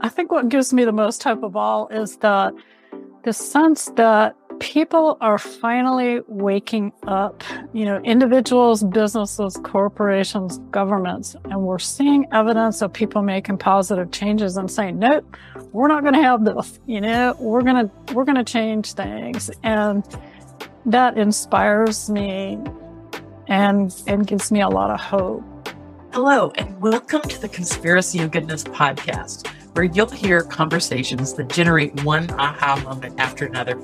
I think what gives me the most hope of all is that the sense that people are finally waking up, you know, individuals, businesses, corporations, governments, and we're seeing evidence of people making positive changes and saying, nope, we're not going to have this, you know, we're going to, we're going to change things. And that inspires me and, and gives me a lot of hope. Hello, and welcome to the Conspiracy of Goodness podcast, where you'll hear conversations that generate one aha moment after another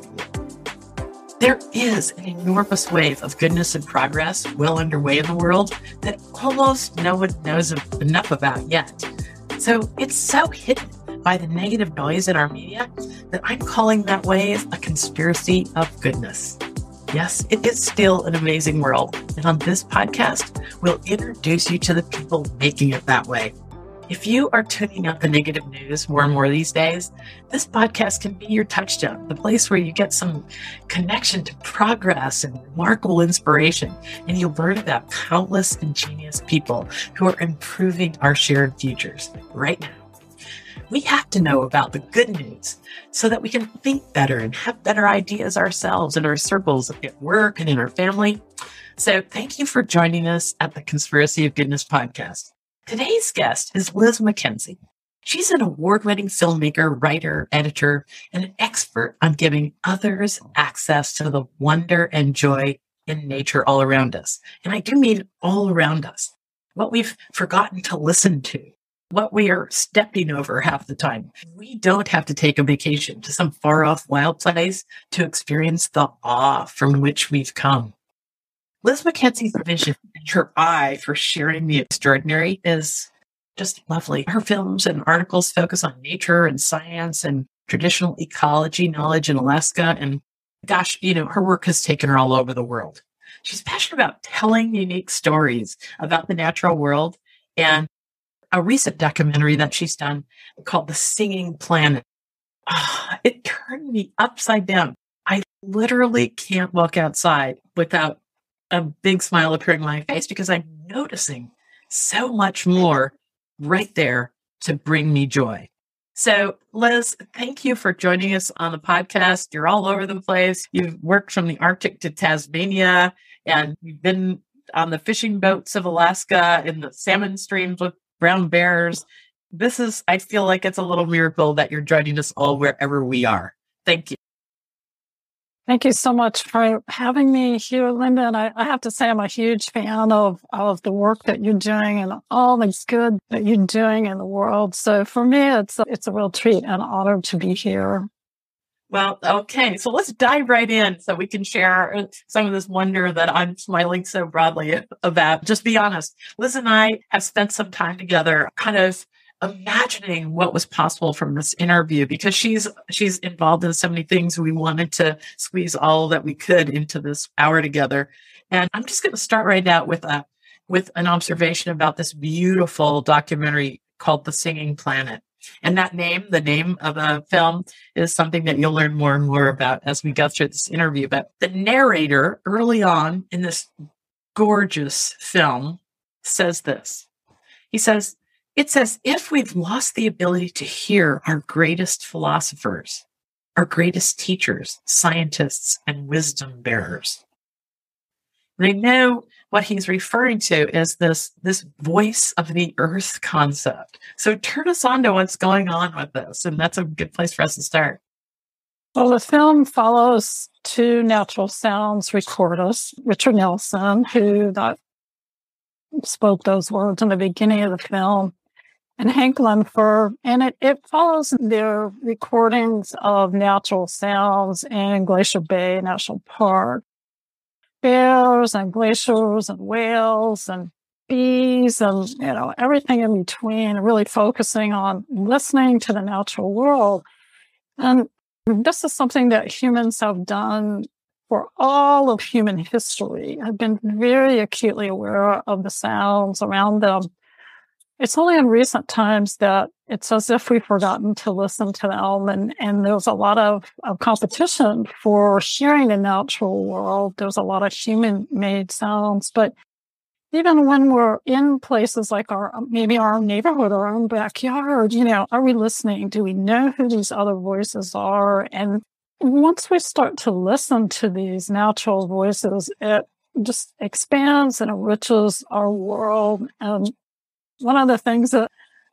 there is an enormous wave of goodness and progress well underway in the world that almost no one knows enough about yet. So it's so hidden by the negative noise in our media that I'm calling that wave a conspiracy of goodness. Yes, it is still an amazing world. And on this podcast, we'll introduce you to the people making it that way. If you are tuning out the negative news more and more these days, this podcast can be your touchstone, the place where you get some connection to progress and remarkable inspiration, and you'll learn about countless ingenious people who are improving our shared futures right now. We have to know about the good news so that we can think better and have better ideas ourselves in our circles at work and in our family. So thank you for joining us at the Conspiracy of Goodness podcast. Today's guest is Liz McKenzie. She's an award winning filmmaker, writer, editor, and an expert on giving others access to the wonder and joy in nature all around us. And I do mean all around us. What we've forgotten to listen to, what we are stepping over half the time. We don't have to take a vacation to some far off wild place to experience the awe from which we've come. Liz McKenzie's vision her eye for sharing the extraordinary is just lovely. Her films and articles focus on nature and science and traditional ecology knowledge in Alaska. And gosh, you know, her work has taken her all over the world. She's passionate about telling unique stories about the natural world and a recent documentary that she's done called The Singing Planet. Oh, it turned me upside down. I literally can't walk outside without a big smile appearing on my face because I'm noticing so much more right there to bring me joy. So, Liz, thank you for joining us on the podcast. You're all over the place. You've worked from the Arctic to Tasmania, and you've been on the fishing boats of Alaska in the salmon streams with brown bears. This is, I feel like it's a little miracle that you're joining us all wherever we are. Thank you. Thank you so much for having me here, Linda. And I, I, have to say, I'm a huge fan of, of the work that you're doing and all the good that you're doing in the world. So for me, it's a, it's a real treat and honor to be here. Well, okay. So let's dive right in so we can share uh, some of this wonder that I'm smiling so broadly about. Just be honest. Liz and I have spent some time together kind of imagining what was possible from this interview because she's she's involved in so many things. We wanted to squeeze all that we could into this hour together. And i'm just going to start right out with a with an observation about this beautiful documentary called the singing planet. And that name the name of the film is something that you'll learn more and more about as we go through this interview. But the narrator early on in this gorgeous film says this. He says it's as if we've lost the ability to hear our greatest philosophers, our greatest teachers, scientists, and wisdom bearers. They know what he's referring to is this, this voice of the earth concept. So turn us on to what's going on with this. And that's a good place for us to start. Well, the film follows two natural sounds recorders, Richard Nelson, who spoke those words in the beginning of the film, and Hank Lentfer, and it, it follows their recordings of natural sounds in Glacier Bay National Park. Bears and glaciers and whales and bees and, you know, everything in between, really focusing on listening to the natural world. And this is something that humans have done for all of human history. I've been very acutely aware of the sounds around them it's only in recent times that it's as if we've forgotten to listen to them. And, and there's a lot of, of competition for sharing the natural world. There's a lot of human made sounds, but even when we're in places like our, maybe our neighborhood or our own backyard, you know, are we listening? Do we know who these other voices are? And once we start to listen to these natural voices, it just expands and enriches our world. And one of the things that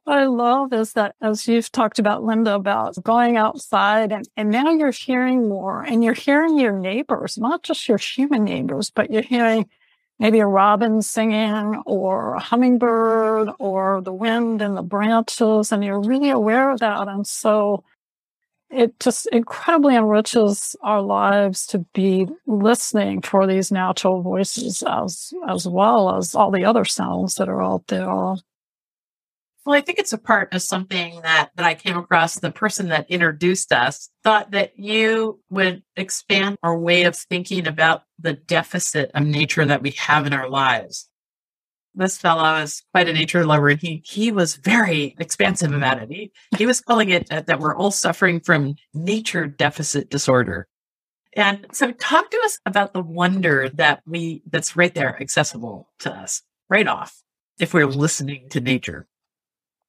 I love is that as you've talked about, Linda, about going outside and, and now you're hearing more and you're hearing your neighbors, not just your human neighbors, but you're hearing maybe a robin singing or a hummingbird or the wind in the branches. And you're really aware of that. And so it just incredibly enriches our lives to be listening for these natural voices as, as well as all the other sounds that are out there. Well, I think it's a part of something that, that I came across. The person that introduced us thought that you would expand our way of thinking about the deficit of nature that we have in our lives. This fellow is quite a nature lover and he, he was very expansive about it. He, he was calling it that we're all suffering from nature deficit disorder. And so talk to us about the wonder that we, that's right there accessible to us right off if we're listening to nature.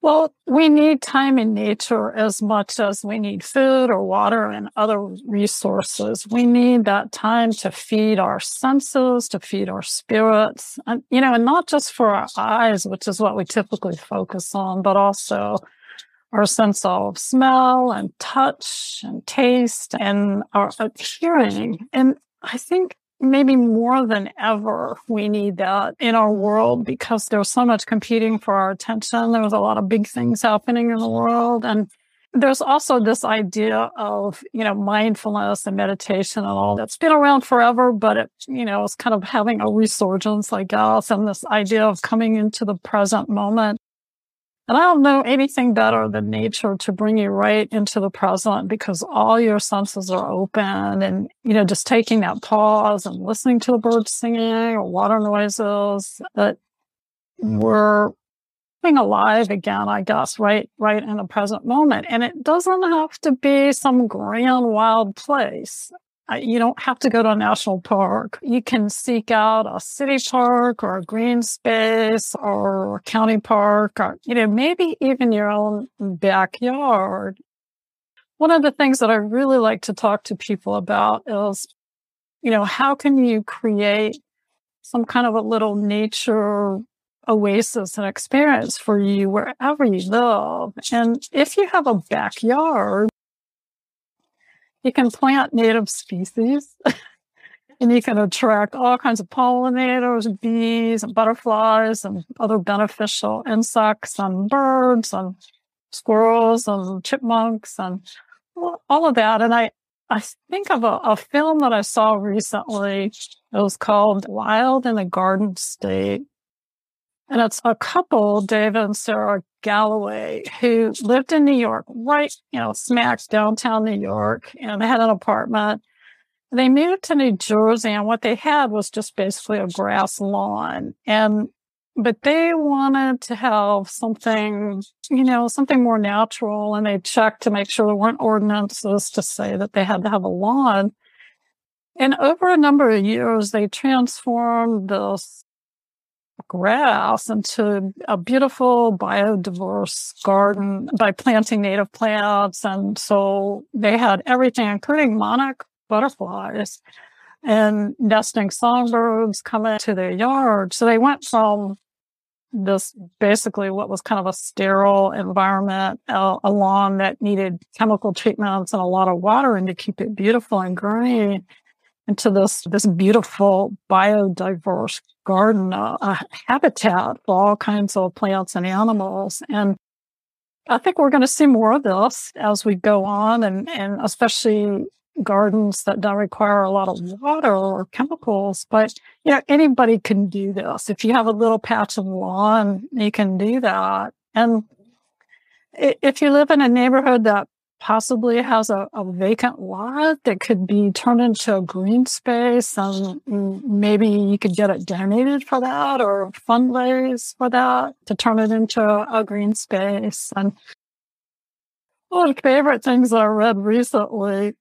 Well, we need time in nature as much as we need food or water and other resources. We need that time to feed our senses, to feed our spirits, and, you know, and not just for our eyes, which is what we typically focus on, but also our sense of smell and touch and taste and our hearing. And I think maybe more than ever, we need that in our world because there's so much competing for our attention. There's a lot of big things happening in the world. And there's also this idea of, you know, mindfulness and meditation and all that's been around forever, but it, you know, it's kind of having a resurgence, I guess, and this idea of coming into the present moment. And I don't know anything better than nature to bring you right into the present because all your senses are open and, you know, just taking that pause and listening to the birds singing or water noises that we're being alive again, I guess, right, right in the present moment. And it doesn't have to be some grand wild place you don't have to go to a national park. You can seek out a city park or a green space or a county park or, you know, maybe even your own backyard. One of the things that I really like to talk to people about is, you know, how can you create some kind of a little nature oasis and experience for you wherever you live? And if you have a backyard, you can plant native species and you can attract all kinds of pollinators, and bees and butterflies and other beneficial insects and birds and squirrels and chipmunks and all of that. And I, I think of a, a film that I saw recently. It was called Wild in the Garden State. And it's a couple, David and Sarah Galloway, who lived in New York, right, you know, smack downtown New York, and had an apartment. They moved to New Jersey, and what they had was just basically a grass lawn. And but they wanted to have something, you know, something more natural. And they checked to make sure there weren't ordinances to say that they had to have a lawn. And over a number of years, they transformed this grass into a beautiful biodiverse garden by planting native plants. And so they had everything, including monarch butterflies and nesting songbirds coming to their yard. So they went from this basically what was kind of a sterile environment, a, a lawn that needed chemical treatments and a lot of watering to keep it beautiful and green into this this beautiful biodiverse garden, uh, a habitat for all kinds of plants and animals. And I think we're going to see more of this as we go on, and and especially gardens that don't require a lot of water or chemicals. But you know, anybody can do this. If you have a little patch of lawn, you can do that. And if you live in a neighborhood that possibly has a, a, vacant lot that could be turned into a green space and maybe you could get it donated for that or fundraise for that to turn it into a green space. And one of the favorite things I read recently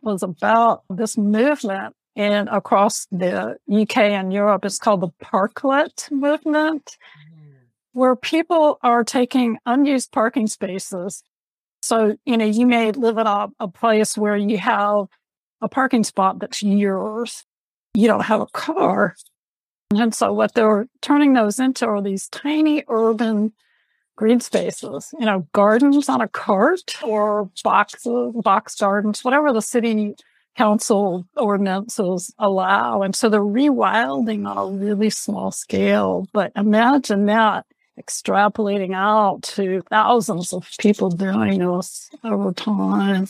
was about this movement and across the UK and Europe. It's called the parklet movement, mm. where people are taking unused parking spaces. So, you know, you may live in a, a place where you have a parking spot that's yours. You don't have a car. And so what they're turning those into are these tiny urban green spaces, you know, gardens on a cart or boxes, box gardens, whatever the city council ordinances allow. And so they're rewilding on a really small scale. But imagine that extrapolating out to thousands of people doing this over time.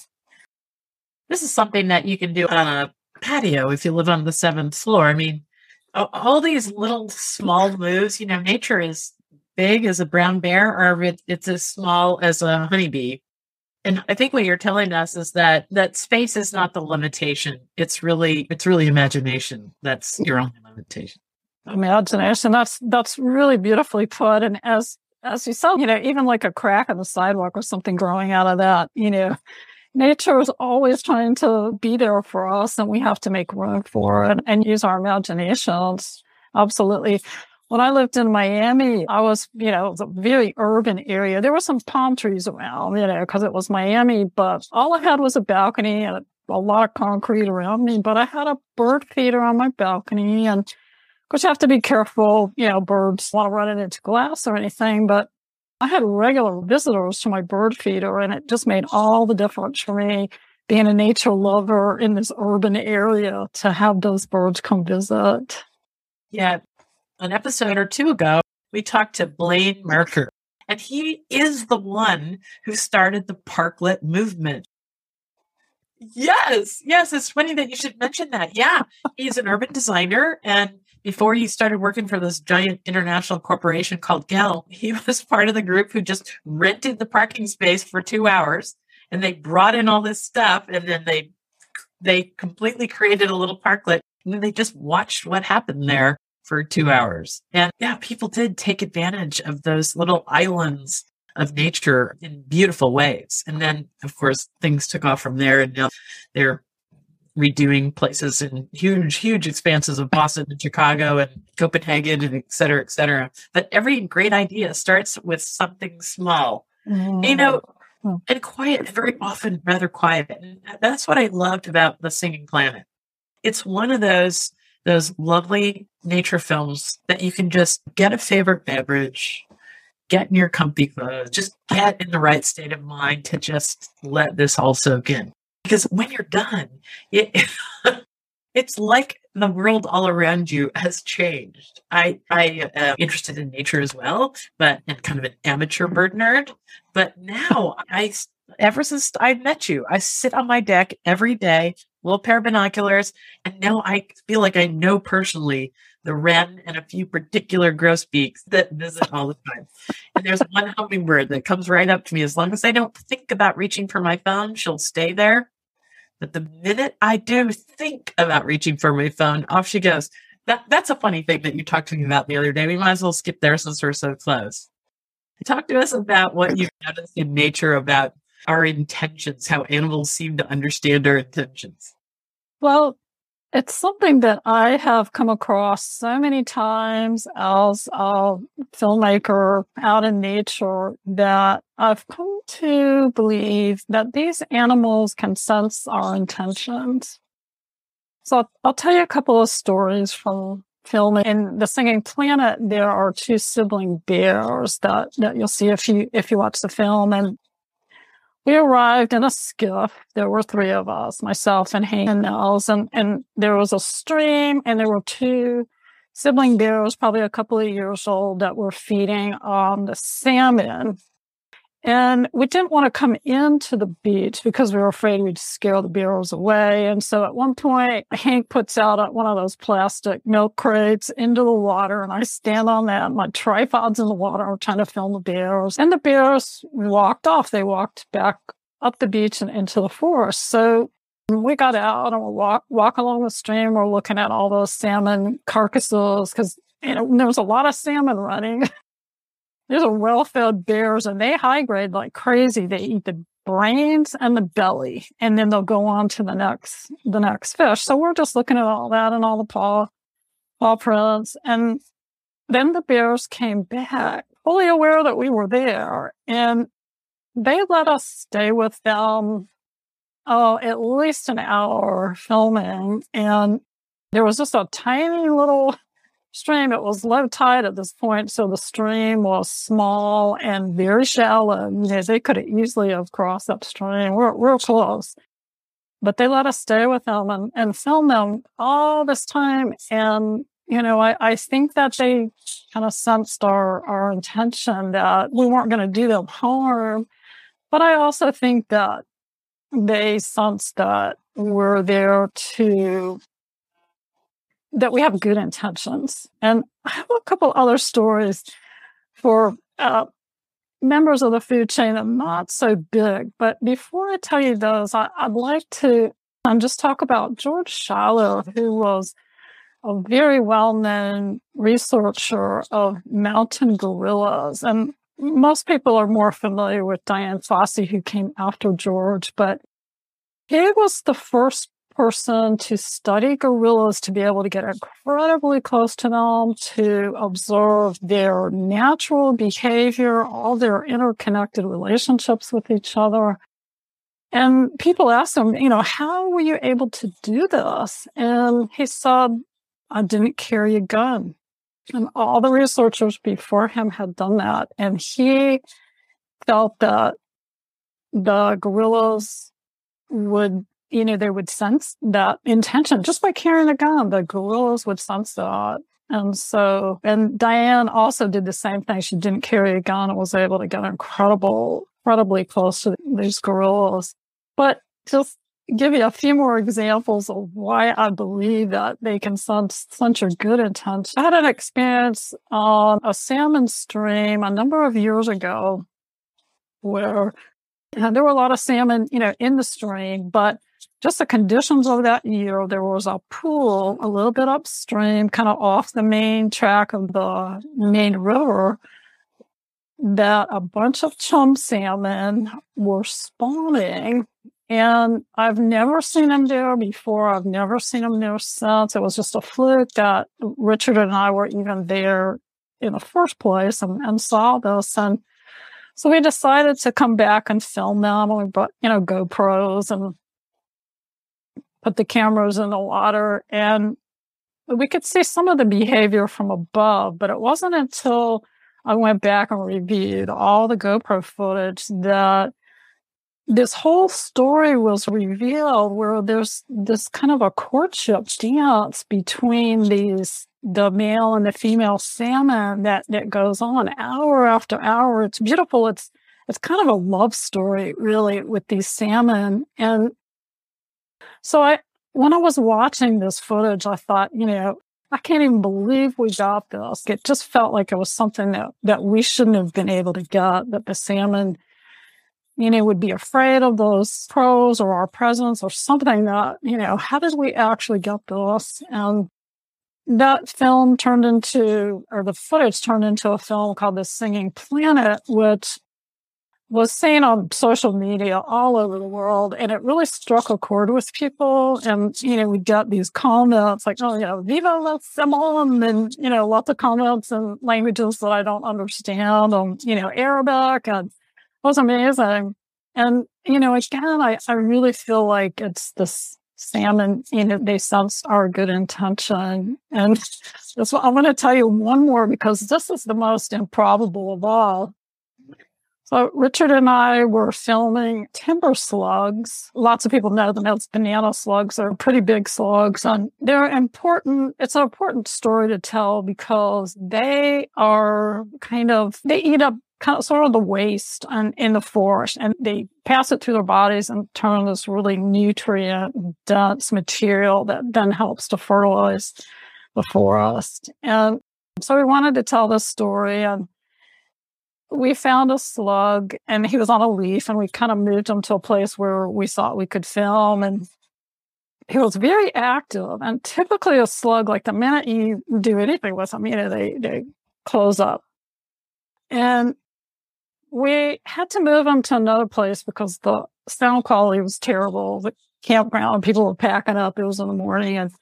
This is something that you can do on a patio if you live on the seventh floor. I mean, all these little small moves, you know, nature is big as a brown bear or it's as small as a honeybee. And I think what you're telling us is that that space is not the limitation. It's really it's really imagination. That's your only limitation. Imagination. That's that's really beautifully put. And as as you said, you know, even like a crack in the sidewalk or something growing out of that, you know, nature is always trying to be there for us and we have to make room for it and use our imaginations. Absolutely when I lived in Miami, I was, you know, it was a very urban area. There were some palm trees around, you know, because it was Miami, but all I had was a balcony and a lot of concrete around me. But I had a bird feeder on my balcony. And of course, you have to be careful, you know, birds want to run it into glass or anything. But I had regular visitors to my bird feeder, and it just made all the difference for me being a nature lover in this urban area to have those birds come visit. Yeah, an episode or two ago, we talked to Blaine Merker, and he is the one who started the parklet movement. Yes, yes, it's funny that you should mention that. Yeah, he's an urban designer, and before he started working for this giant international corporation called Gehl, he was part of the group who just rented the parking space for two hours, and they brought in all this stuff, and then they they completely created a little parklet, and then they just watched what happened there for two hours. And yeah, people did take advantage of those little islands of nature in beautiful ways. And then, of course, things took off from there. And now they're redoing places in huge, huge expanses of Boston and Chicago and Copenhagen and et cetera, et cetera. But every great idea starts with something small. Mm. You know, mm. and quiet, very often rather quiet. And that's what I loved about The Singing Planet. It's one of those those lovely nature films that you can just get a favorite beverage, get in your comfy clothes, just get in the right state of mind to just let this all soak in. Because when you're done, it, it's like the world all around you has changed. I, I am interested in nature as well, but and kind of an amateur bird nerd. But now I, ever since I met you, I sit on my deck every day little pair of binoculars. And now I feel like I know personally the wren and a few particular grosbeaks that visit all the time. And there's one hummingbird that comes right up to me. As long as I don't think about reaching for my phone, she'll stay there. But the minute I do think about reaching for my phone, off she goes. That that's a funny thing that you talked to me about the other day. We might as well skip there since we're so close. Talk to us about what you've noticed in nature about our intentions, how animals seem to understand our intentions. Well, it's something that I have come across so many times as a filmmaker out in nature that I've come to believe that these animals can sense our intentions. So I'll, I'll tell you a couple of stories from filming. In The Singing Planet, there are two sibling bears that, that you'll see if you if you watch the film. And we arrived in a skiff. There were three of us, myself and and Nels, and, and there was a stream and there were two sibling bears, probably a couple of years old, that were feeding on the salmon. And we didn't want to come into the beach because we were afraid we'd scare the bears away. And so at one point, Hank puts out one of those plastic milk crates into the water, and I stand on that. My tripod's in the water. I'm trying to film the bears. And the bears walked off. They walked back up the beach and into the forest. So we got out and we walk walk along the stream. We're looking at all those salmon carcasses because you know there was a lot of salmon running. These are well-fed bears and they high grade like crazy. They eat the brains and the belly, and then they'll go on to the next the next fish. So we're just looking at all that and all the paw paw prints, and then the bears came back, fully aware that we were there, and they let us stay with them. Oh, at least an hour filming, and there was just a tiny little stream. It was low tide at this point, so the stream was small and very shallow. You know, they could have easily have crossed upstream. We're real close. But they let us stay with them and, and film them all this time. And, you know, I, I think that they kind of sensed our, our intention that we weren't going to do them harm. But I also think that they sensed that we're there to that we have good intentions. And I have a couple other stories for uh, members of the food chain that are not so big. But before I tell you those, I, would like to um, just talk about George Schaller, who was a very well known researcher of mountain gorillas. And most people are more familiar with Dian Fossey, who came after George, but he was the first person to study gorillas to be able to get incredibly close to them, to observe their natural behavior, all their interconnected relationships with each other. And people asked him, you know, how were you able to do this? And he said, I didn't carry a gun. And all the researchers before him had done that. And he felt that the gorillas would you know, they would sense that intention just by carrying a gun. The gorillas would sense that. And so, and Dian also did the same thing. She didn't carry a gun and was able to get incredible, incredibly close to these gorillas. But just give you a few more examples of why I believe that they can sense such a good intent. I had an experience on a salmon stream a number of years ago where and there were a lot of salmon, you know, in the stream, but just the conditions of that year, there was a pool a little bit upstream, kind of off the main track of the main river, that a bunch of chum salmon were spawning. And I've never seen them there before. I've never seen them there since. It was just a fluke that Richard and I were even there in the first place and, and saw this. And so we decided to come back and film them. We brought, you know, GoPros and put the cameras in the water and we could see some of the behavior from above, but it wasn't until I went back and reviewed all the GoPro footage that this whole story was revealed where there's this kind of a courtship dance between these the male and the female salmon that that goes on hour after hour. It's beautiful. It's it's kind of a love story really with these salmon. And so I, when I was watching this footage, I thought, you know, I can't even believe we got this. It just felt like it was something that, that we shouldn't have been able to get, that the salmon, you know, would be afraid of those pros or our presence or something that, you know, how did we actually get this? And that film turned into, or the footage turned into a film called The Singing Planet, which was seen on social media all over the world and it really struck a chord with people. And, you know, we got these comments like, oh, you know, Viva la Simon and, you know, lots of comments in languages that I don't understand on, you know, Arabic and it was amazing. And, you know, again, I, I really feel like it's this salmon, you know, they sense our good intention. And what I'm going to tell you one more because this is the most improbable of all. So Richard and I were filming timber slugs. Lots of people know them as banana slugs. They're pretty big slugs and they're important. It's an important story to tell because they are kind of, they eat up kind of sort of the waste and in the forest and they pass it through their bodies and turn this really nutrient dense material that then helps to fertilize the forest. And so we wanted to tell this story and we found a slug and he was on a leaf and we kind of moved him to a place where we thought we could film and he was very active and typically a slug like the minute you do anything with them you know they they close up and we had to move him to another place because the sound quality was terrible. The campground, people were packing up. It was in the morning and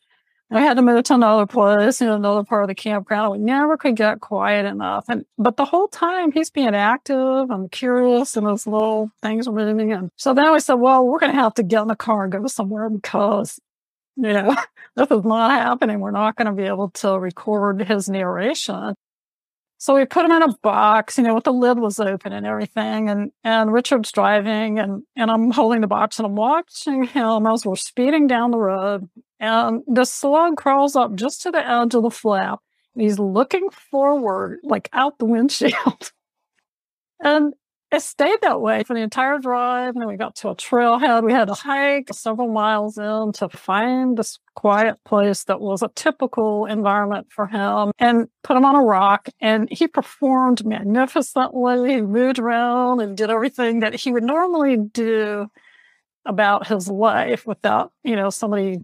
I had to move to another place in another part of the campground. We never could get quiet enough. And but the whole time he's being active and curious and those little things are moving. And so then we said, well, we're gonna have to get in the car and go somewhere because you know, this is not happening. We're not going to be able to record his narration. So we put him in a box, you know, with the lid was open and everything. And, and Richard's driving and, and I'm holding the box and I'm watching him as we're speeding down the road. And the slug crawls up just to the edge of the flap. And he's looking forward, like out the windshield. and it stayed that way for the entire drive. And then we got to a trailhead. We had to hike several miles in to find this quiet place that was a typical environment for him and put him on a rock. And he performed magnificently. He moved around and did everything that he would normally do about his life without, you know, somebody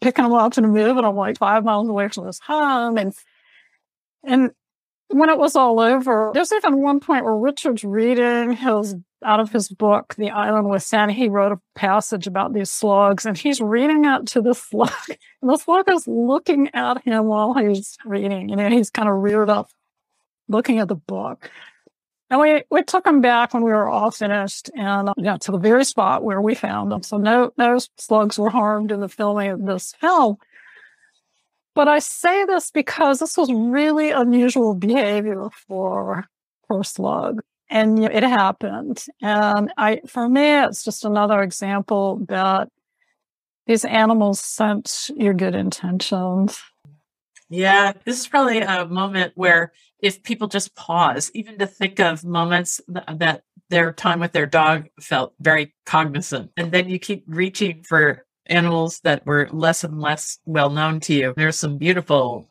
picking him up and moving him like five miles away from his home. And and when it was all over, there's even one point where Richard's reading his out of his book, The Island with Sand. He wrote a passage about these slugs and he's reading it to the slug. And the slug is looking at him while he's reading. You know, he's kind of reared up looking at the book. And we, we took him back when we were all finished and uh, got to the very spot where we found them. So no, no slugs were harmed in the filming of this film. But I say this because this was really unusual behavior for for slug, and it happened. And I, for me, it's just another example that these animals sense your good intentions. Yeah, this is probably a moment where if people just pause, even to think of moments that their time with their dog felt very cognizant, and then you keep reaching for animals that were less and less well known to you. There's some beautiful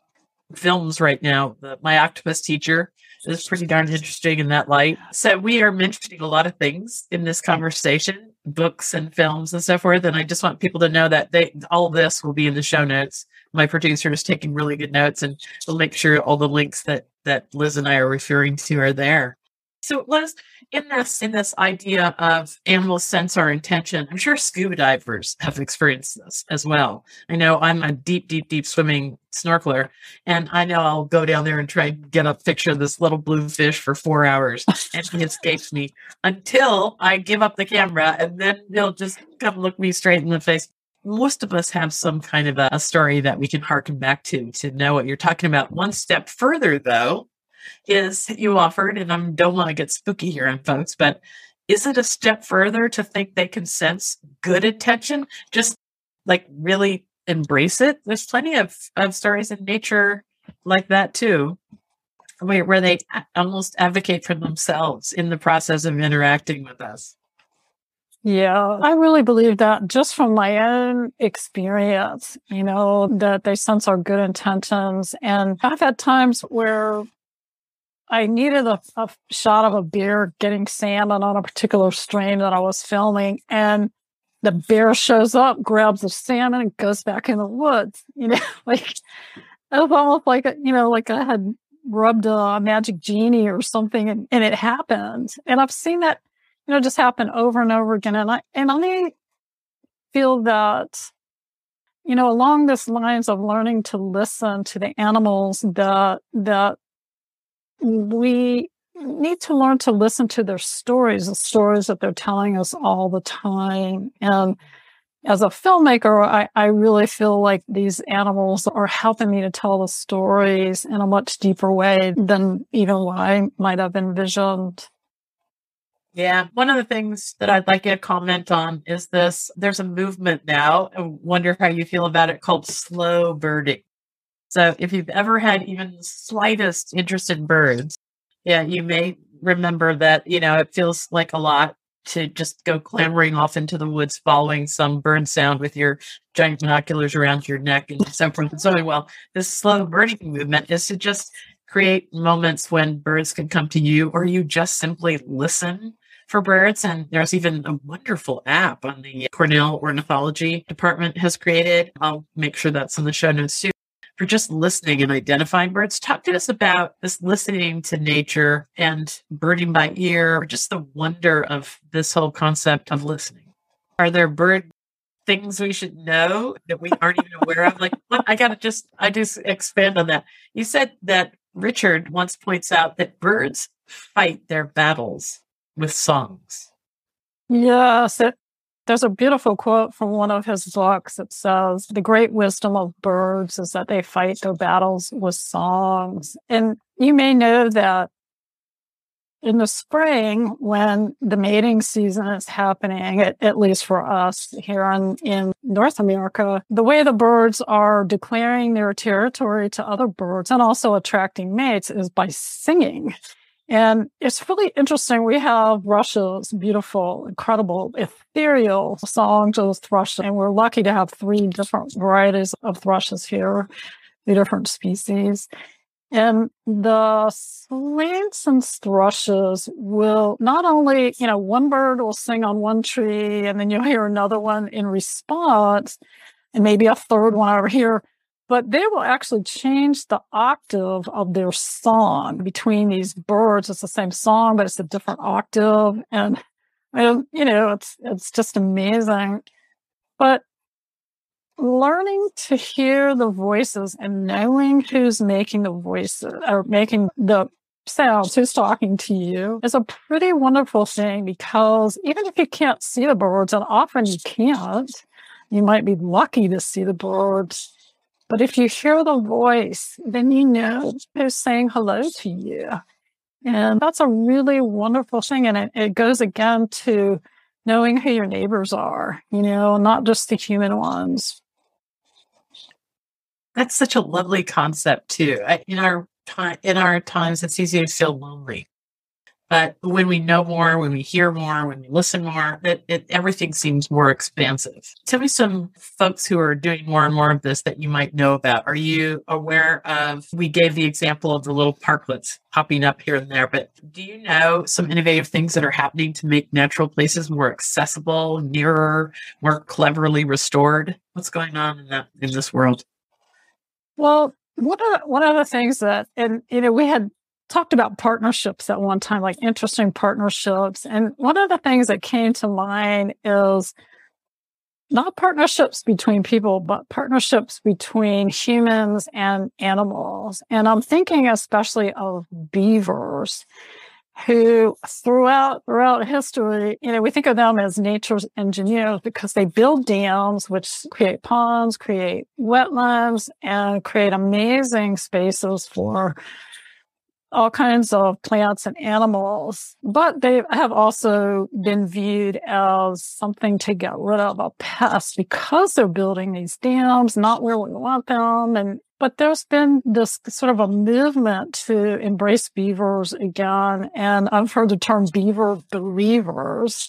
films right now. The, My Octopus Teacher is pretty darn interesting in that light. So we are mentioning a lot of things in this conversation, books and films and so forth. And I just want people to know that they all this will be in the show notes. My producer is taking really good notes and we'll make sure all the links that that Liz and I are referring to are there. So Liz, in this in this idea of animals sense our intention, I'm sure scuba divers have experienced this as well. I know I'm a deep, deep, deep swimming snorkeler, and I know I'll go down there and try and get a picture of this little blue fish for four hours, and he escapes me until I give up the camera, and then he'll just come look me straight in the face most of us have some kind of a, story that we can harken back to to know what you're talking about. One step further, though, is you offered, and I don't want to get spooky here folks, but is it a step further to think they can sense good intention? Just like really embrace it. There's plenty of, of stories in nature like that too, where, where they almost advocate for themselves in the process of interacting with us. Yeah, I really believe that just from my own experience, you know, that they sense our good intentions. And I've had times where I needed a, a, shot of a bear getting salmon on a particular stream that I was filming, and the bear shows up, grabs the salmon, and goes back in the woods. You know, like it was almost like you know, like I had rubbed a magic genie or something, and, and it happened. And I've seen that, you know, just happen over and over again. And I and I feel that you know, along this lines of learning to listen to the animals that that we need to learn to listen to their stories, the stories that they're telling us all the time. And as a filmmaker, I, I really feel like these animals are helping me to tell the stories in a much deeper way than even what I might have envisioned. Yeah. One of the things that I'd like you to comment on is this. There's a movement now. I wonder how you feel about it called slow birding. So if you've ever had even the slightest interest in birds, yeah, you may remember that, you know, it feels like a lot to just go clambering off into the woods following some bird sound with your giant binoculars around your neck and so forth and so on. Well, this slow birding movement is to just create moments when birds can come to you or you just simply listen for birds. And there's even a wonderful app on the Cornell Ornithology Department has created. I'll make sure that's in the show notes too for just listening and identifying birds. Talk to us about this listening to nature and birding by ear, or just the wonder of this whole concept of listening. Are there bird things we should know that we aren't even aware of? Like, what, I got to just, I just expand on that. You said that Richard once points out that birds fight their battles with songs. Yes, it, there's a beautiful quote from one of his books that says, The great wisdom of birds is that they fight their battles with songs. And you may know that in the spring, when the mating season is happening, at, at least for us here in, in North America, the way the birds are declaring their territory to other birds and also attracting mates is by singing. And it's really interesting. We have Russia's beautiful, incredible, ethereal songs of thrush, and we're lucky to have three different varieties of thrushes here, three different species. And the Swainson's thrushes will not only, you know, one bird will sing on one tree and then you'll hear another one in response and maybe a third one over here, but they will actually change the octave of their song between these birds. It's the same song, but it's a different octave. And, you know, it's, it's just amazing. But learning to hear the voices and knowing who's making the voices or making the sounds, who's talking to you is a pretty wonderful thing because even if you can't see the birds, and often you can't, you might be lucky to see the birds but if you hear the voice, then you know who's saying hello to you. And that's a really wonderful thing. And it, it goes again to knowing who your neighbors are, you know, not just the human ones. That's such a lovely concept too. In our time, in our times, it's easy to feel lonely. But when we know more, when we hear more, when we listen more, it, it, everything seems more expansive. Tell me some folks who are doing more and more of this that you might know about. Are you aware of? We gave the example of the little parklets popping up here and there, but do you know some innovative things that are happening to make natural places more accessible, nearer, more cleverly restored? What's going on in that in this world? Well, one of the, one of the things that, and you know, we had talked about partnerships at one time, like interesting partnerships. And one of the things that came to mind is not partnerships between people, but partnerships between humans and animals. And I'm thinking especially of beavers who throughout throughout history, you know, we think of them as nature's engineers because they build dams which create ponds, create wetlands, and create amazing spaces for all kinds of plants and animals, but they have also been viewed as something to get rid of a pest because they're building these dams, not where we want them. And, but there's been this sort of a movement to embrace beavers again. And I've heard the term beaver believers,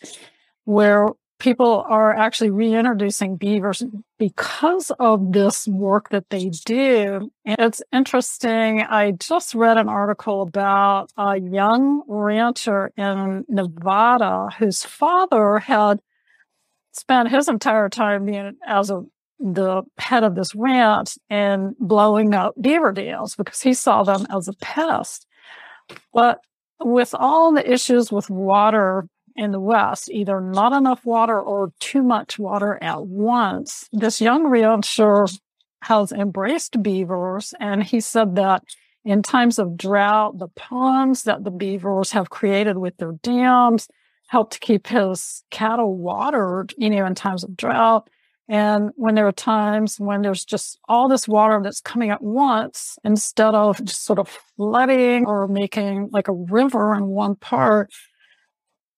where people are actually reintroducing beavers because of this work that they do. And it's interesting. I just read an article about a young rancher in Nevada whose father had spent his entire time being as a the head of this ranch and blowing up beaver dams because he saw them as a pest. But with all the issues with water in the West, either not enough water or too much water at once. This young rancher has embraced beavers, and he said that in times of drought, the ponds that the beavers have created with their dams help to keep his cattle watered, you know, in times of drought. And when there are times when there's just all this water that's coming at once, instead of just sort of flooding or making like a river in one part,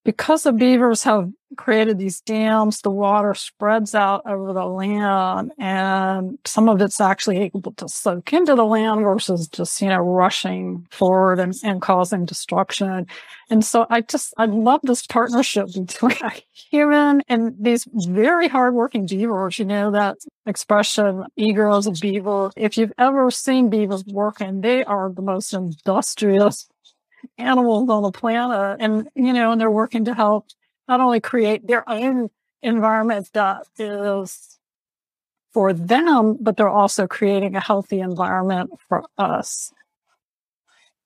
because the beavers have created these dams, the water spreads out over the land and some of it's actually able to soak into the land versus just, you know, rushing forward and, and causing destruction. And so I just, I love this partnership between a human and these very hardworking beavers. You know, that expression, eager as a beaver. If you've ever seen beavers working, they are the most industrious animals on the planet and you know and they're working to help not only create their own environment that is for them, but they're also creating a healthy environment for us.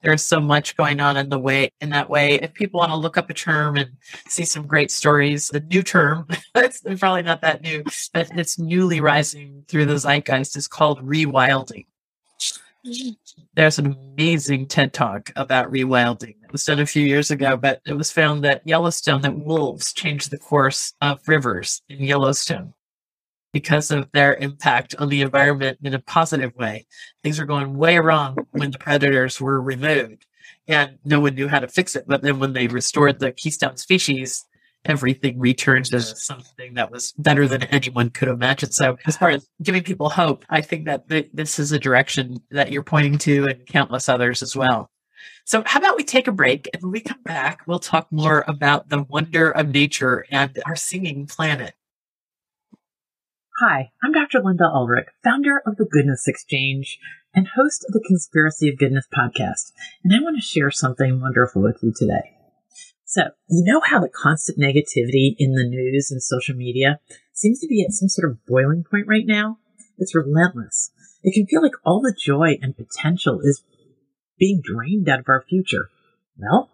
There's so much going on in the way in that way. If people want to look up a term and see some great stories, the new term, it's probably not that new, but it's newly rising through the zeitgeist is called rewilding. Mm. There's an amazing TED talk about rewilding. It was done a few years ago, but it was found that Yellowstone, that wolves changed the course of rivers in Yellowstone because of their impact on the environment in a positive way. Things were going way wrong when the predators were removed and no one knew how to fix it. But then when they restored the keystone species, everything returned to something that was better than anyone could imagine. So as far as giving people hope, I think that th- this is a direction that you're pointing to and countless others as well. So how about we take a break and when we come back, we'll talk more about the wonder of nature and our singing planet. Hi, I'm Dr. Linda Ulrich, founder of the Goodness Exchange and host of the Conspiracy of Goodness podcast. And I want to share something wonderful with you today. So, you know how the constant negativity in the news and social media seems to be at some sort of boiling point right now? It's relentless. It can feel like all the joy and potential is being drained out of our future. Well,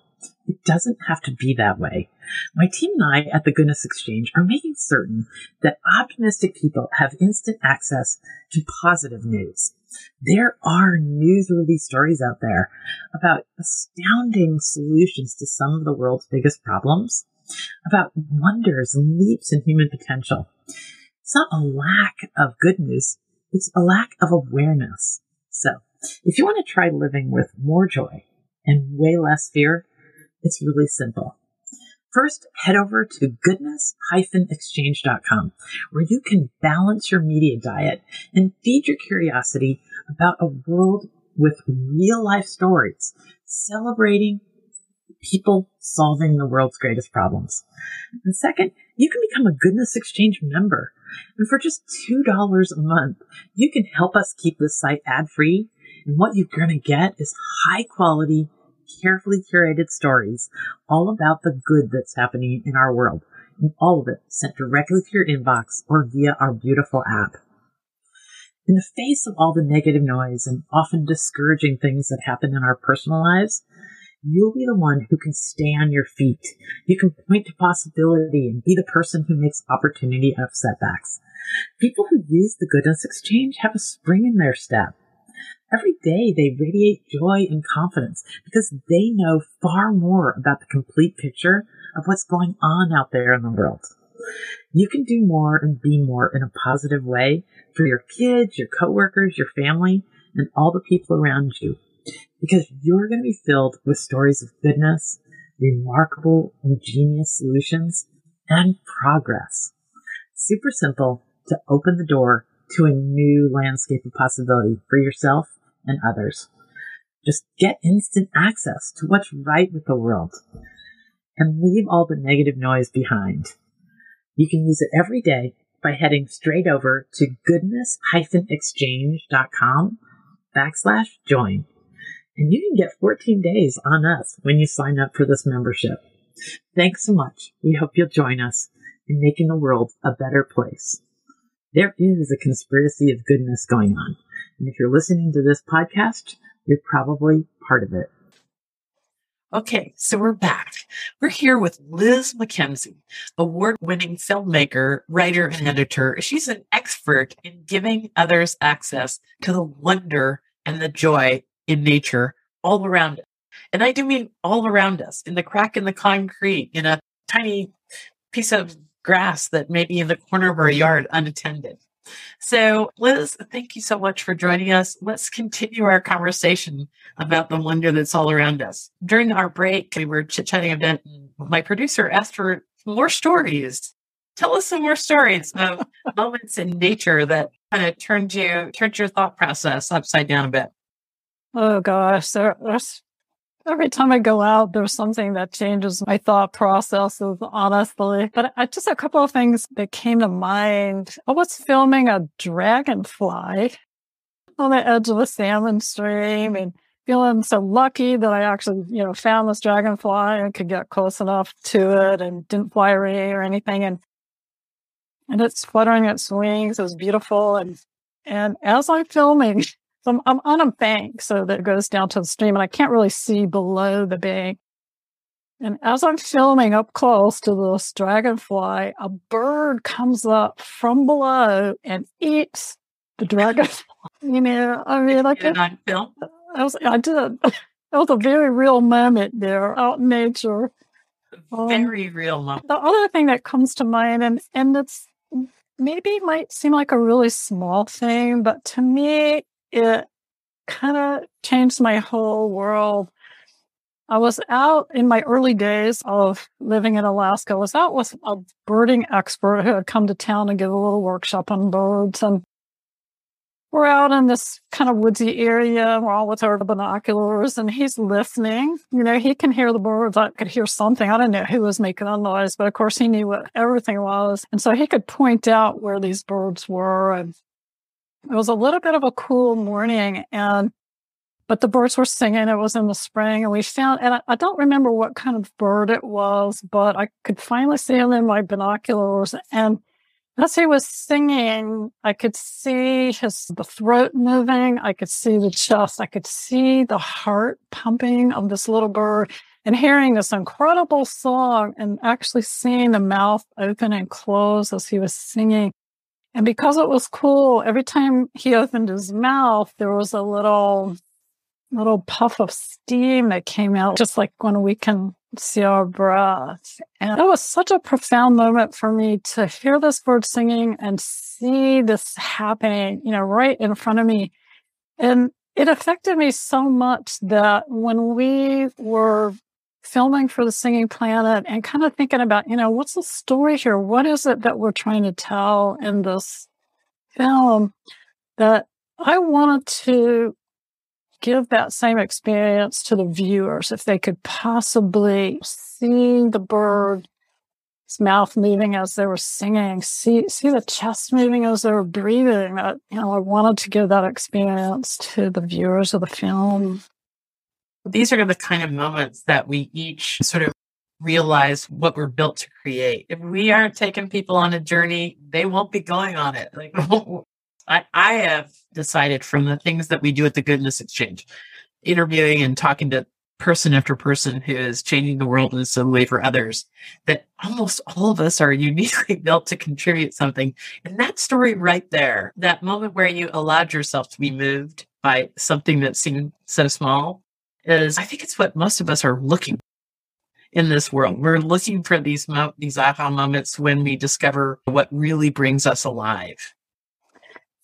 it doesn't have to be that way. My team and I at the Goodness Exchange are making certain that optimistic people have instant access to positive news. There are newsworthy stories out there about astounding solutions to some of the world's biggest problems, about wonders and leaps in human potential. It's not a lack of good news, it's a lack of awareness. So, if you want to try living with more joy and way less fear, it's really simple. First, head over to goodness-exchange.com where you can balance your media diet and feed your curiosity about a world with real life stories celebrating people solving the world's greatest problems. And second, you can become a Goodness Exchange member. And for just $2 a month, you can help us keep this site ad free. And what you're going to get is high quality carefully curated stories all about the good that's happening in our world, and all of it sent directly to your inbox or via our beautiful app. In the face of all the negative noise and often discouraging things that happen in our personal lives, you'll be the one who can stay on your feet. You can point to possibility and be the person who makes opportunity out of setbacks. People who use the Goodness Exchange have a spring in their step. Every day they radiate joy and confidence because they know far more about the complete picture of what's going on out there in the world. You can do more and be more in a positive way for your kids, your coworkers, your family, and all the people around you because you're going to be filled with stories of goodness, remarkable, ingenious solutions, and progress. Super simple to open the door to a new landscape of possibility for yourself and others. Just get instant access to what's right with the world and leave all the negative noise behind. You can use it every day by heading straight over to goodness-exchange.com backslash join. And you can get 14 days on us when you sign up for this membership. Thanks so much. We hope you'll join us in making the world a better place. There is a conspiracy of goodness going on. And if you're listening to this podcast, you're probably part of it. Okay, so we're back. We're here with Liz McKenzie, award winning filmmaker, writer, and editor. She's an expert in giving others access to the wonder and the joy in nature all around us. And I do mean all around us, in the crack in the concrete, in a tiny piece of grass that may be in the corner of our yard unattended. So, Liz, thank you so much for joining us. Let's continue our conversation about the wonder that's all around us. During our break, we were chit chatting a bit. My producer asked for more stories. Tell us some more stories of moments in nature that kind of turned you, turned your thought process upside down a bit. Oh gosh, there, there's Every time I go out, there's something that changes my thought processes, honestly. But I just a couple of things that came to mind. I was filming a dragonfly on the edge of a salmon stream and feeling so lucky that I actually, you know, found this dragonfly and could get close enough to it and didn't fly away or anything. And and it's fluttering its wings. It was beautiful. And, and as I'm filming, so I'm, I'm on a bank so that goes down to the stream and I can't really see below the bank. And as I'm filming up close to this dragonfly, a bird comes up from below and eats the dragonfly. you know, I mean, like on film? I, was, I did. That was a very real moment there out in nature. Um, very real moment. The other thing that comes to mind, and, and it's maybe might seem like a really small thing, but to me, it kind of changed my whole world I was out in my early days of living in Alaska. I was out with a birding expert who had come to town to give a little workshop on birds. And we're out in this kind of woodsy area. We're all with our binoculars and he's listening. You know, he can hear the birds. I could hear something. I don't know who was making the noise, but of course he knew what everything was. And so he could point out where these birds were. And it was a little bit of a cool morning. And but the birds were singing. It was in the spring, and we found, and I, I, don't remember what kind of bird it was, but I could finally see him in my binoculars. And as he was singing, I could see his the throat moving. I could see the chest. I could see the heart pumping of this little bird, and hearing this incredible song, and actually seeing the mouth open and close as he was singing. And because it was cool, every time he opened his mouth, there was a little little puff of steam that came out, just like when we can see our breath. And that was such a profound moment for me to hear this bird singing and see this happening, you know, right in front of me. And it affected me so much that when we were filming for the singing planet and kind of thinking about, you know, what's the story here? What is it that we're trying to tell in this film that I wanted to give that same experience to the viewers if they could possibly see the bird bird's mouth moving as they were singing, see see the chest moving as they were breathing. That you know, I wanted to give that experience to the viewers of the film. These are the kind of moments that we each sort of realize what we're built to create. If we aren't taking people on a journey, they won't be going on it. Like I, I have decided from the things that we do at the Goodness Exchange, interviewing and talking to person after person who is changing the world in some way for others, that almost all of us are uniquely built to contribute something. And that story right there, that moment where you allowed yourself to be moved by something that seemed so small, is I think it's what most of us are looking in this world. We're looking for these mo- these aha moments when we discover what really brings us alive.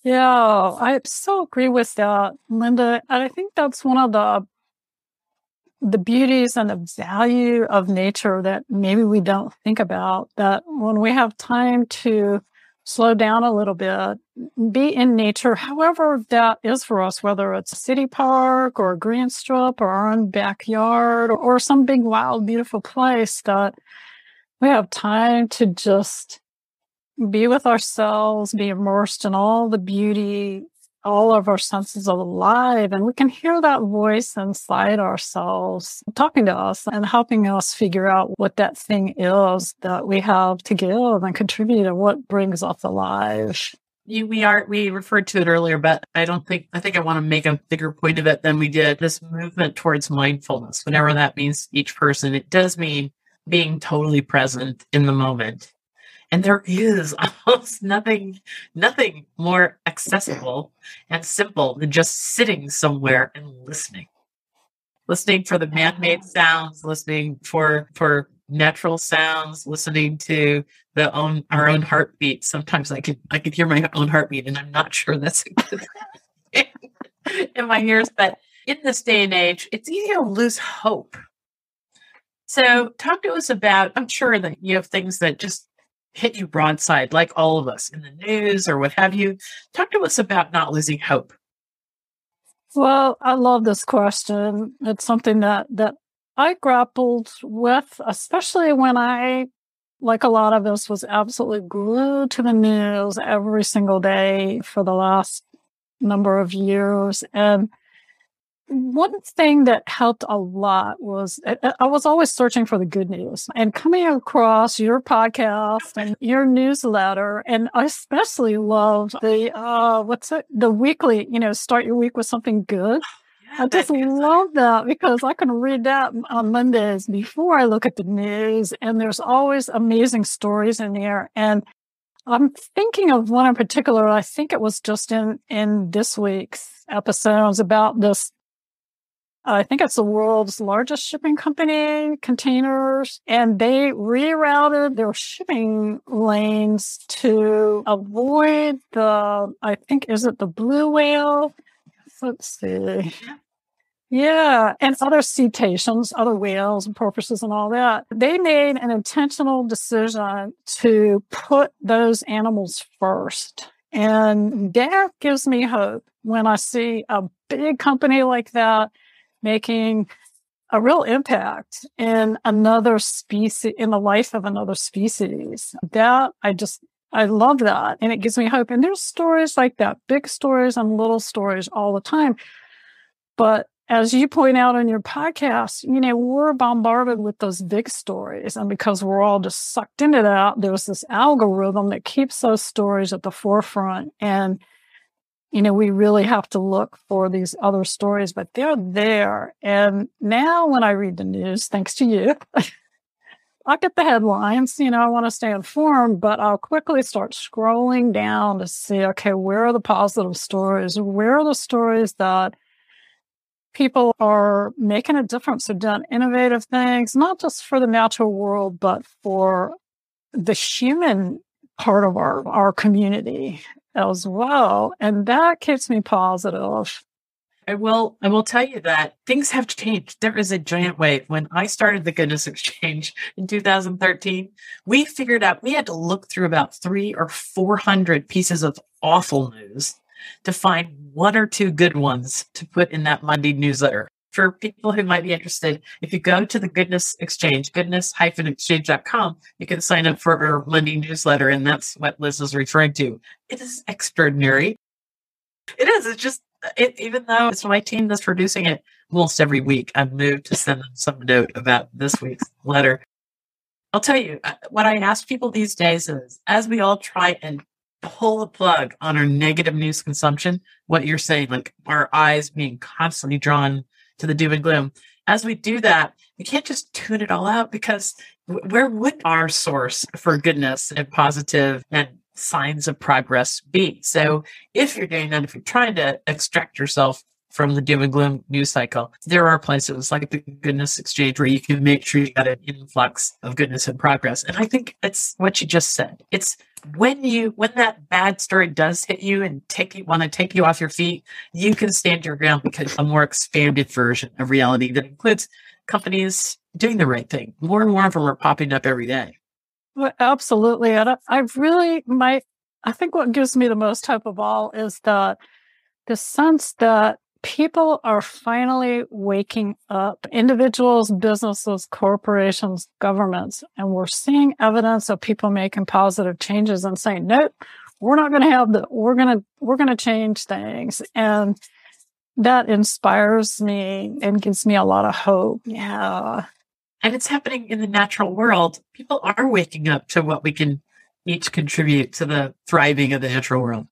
Yeah, I so agree with that, Linda. And I think that's one of the the beauties and the value of nature that maybe we don't think about. That when we have time to slow down a little bit, be in nature, however that is for us, whether it's a city park or a green strip or our own backyard or, or some big, wild, beautiful place that we have time to just be with ourselves, be immersed in all the beauty, all of our senses are alive, and we can hear that voice inside ourselves talking to us and helping us figure out what that thing is that we have to give and contribute and what brings us alive. You, we are we referred to it earlier, but I don't think I think I want to make a bigger point of it than we did. This movement towards mindfulness, whatever that means each person, it does mean being totally present in the moment and there is almost nothing, nothing more accessible and simple than just sitting somewhere and listening. Listening for the man-made sounds, listening for for natural sounds, listening to the own our own heartbeat. Sometimes I could I could hear my own heartbeat, and I'm not sure that's a good in my ears. But in this day and age, it's easy to lose hope. So, talk to us about. I'm sure that you have things that just hit you broadside, like all of us in the news or what have you. Talk to us about not losing hope. Well, I love this question. It's something that that I grappled with, especially when I, like a lot of us, was absolutely glued to the news every single day for the last number of years. And one thing that helped a lot was I was always searching for the good news and coming across your podcast and your newsletter. And I especially love the, uh, what's it? The weekly, you know, start your week with something good. I just love that because I can read that on Mondays before I look at the news and there's always amazing stories in there. And I'm thinking of one in particular. I think it was just in, in this week's episode. It was about this. I think it's the world's largest shipping company, containers, and they rerouted their shipping lanes to avoid the, I think, is it the blue whale? Let's see. Yeah, and other cetaceans, other whales and porpoises and all that. They made an intentional decision to put those animals first. And that gives me hope when I see a big company like that making a real impact in another species, in the life of another species. That I just, I love that. And it gives me hope. And there's stories like that, big stories and little stories all the time. But as you point out in your podcast, you know, we're bombarded with those big stories. And because we're all just sucked into that, there's this algorithm that keeps those stories at the forefront. And, you know, we really have to look for these other stories, but they're there. And now when I read the news, thanks to you, I get the headlines, you know, I want to stay informed, but I'll quickly start scrolling down to see, okay, where are the positive stories? Where are the stories that people are making a difference. They've done innovative things, not just for the natural world, but for the human part of our, our community as well. And that keeps me positive. I will I will tell you that things have changed. There is a giant wave. When I started the Goodness Exchange in 2013, we figured out we had to look through about three or four hundred pieces of awful news to find one or two good ones to put in that Monday newsletter. For people who might be interested, if you go to the Goodness Exchange, goodness-exchange.com, you can sign up for our Monday newsletter. And that's what Liz is referring to. It is extraordinary. It is. It's just, it, even though it's my team that's producing it almost every week, I'm moved to send them some note about this week's letter. I'll tell you uh, what I ask people these days is as we all try and pull the plug on our negative news consumption, what you're saying, like our eyes being constantly drawn to the doom and gloom. As we do that, we can't just tune it all out because where would our source for goodness and positive and signs of progress be? So if you're doing that, if you're trying to extract yourself from the doom and gloom news cycle. There are places like the Goodness Exchange where you can make sure you got an influx of goodness and progress. And I think it's what you just said. It's when you when that bad story does hit you and take you want to take you off your feet, you can stand your ground because a more expanded version of reality that includes companies doing the right thing. More and more of them are popping up every day. Well, absolutely. And I, I really my I think what gives me the most hope of all is that the sense that people are finally waking up individuals, businesses, corporations, governments, and we're seeing evidence of people making positive changes and saying, nope, we're not going to have the, we're going to, we're going to change things. And that inspires me and gives me a lot of hope. Yeah. And it's happening in the natural world. People are waking up to what we can each contribute to the thriving of the natural world.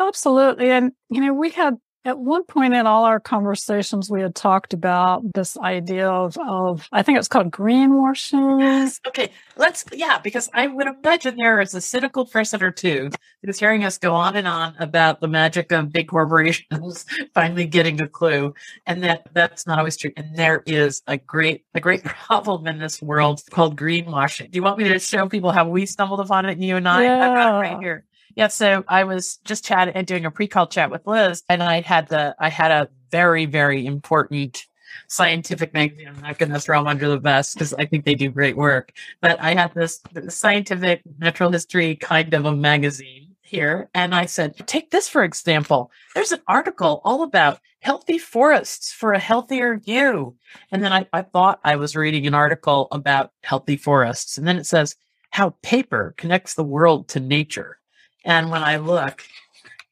Absolutely. And, you know, we had at one point in all our conversations, we had talked about this idea of, of I think it's called greenwashing. Yes. Okay. Let's, yeah, because I would imagine there is a cynical person or two who's hearing us go on and on about the magic of big corporations finally getting a clue. And that that's not always true. And there is a great, a great problem in this world called greenwashing. Do you want me to show people how we stumbled upon it, you and I? Yeah. I've got it right here. Yeah, so I was just chatting and doing a pre-call chat with Liz, and I had the I had a very very important scientific magazine. I'm not going to throw them under the bus because I think they do great work, but I had this, this scientific natural history kind of a magazine here, and I said, take this for example. There's an article all about healthy forests for a healthier you, and then I, I thought I was reading an article about healthy forests, and then it says how paper connects the world to nature. And when I look,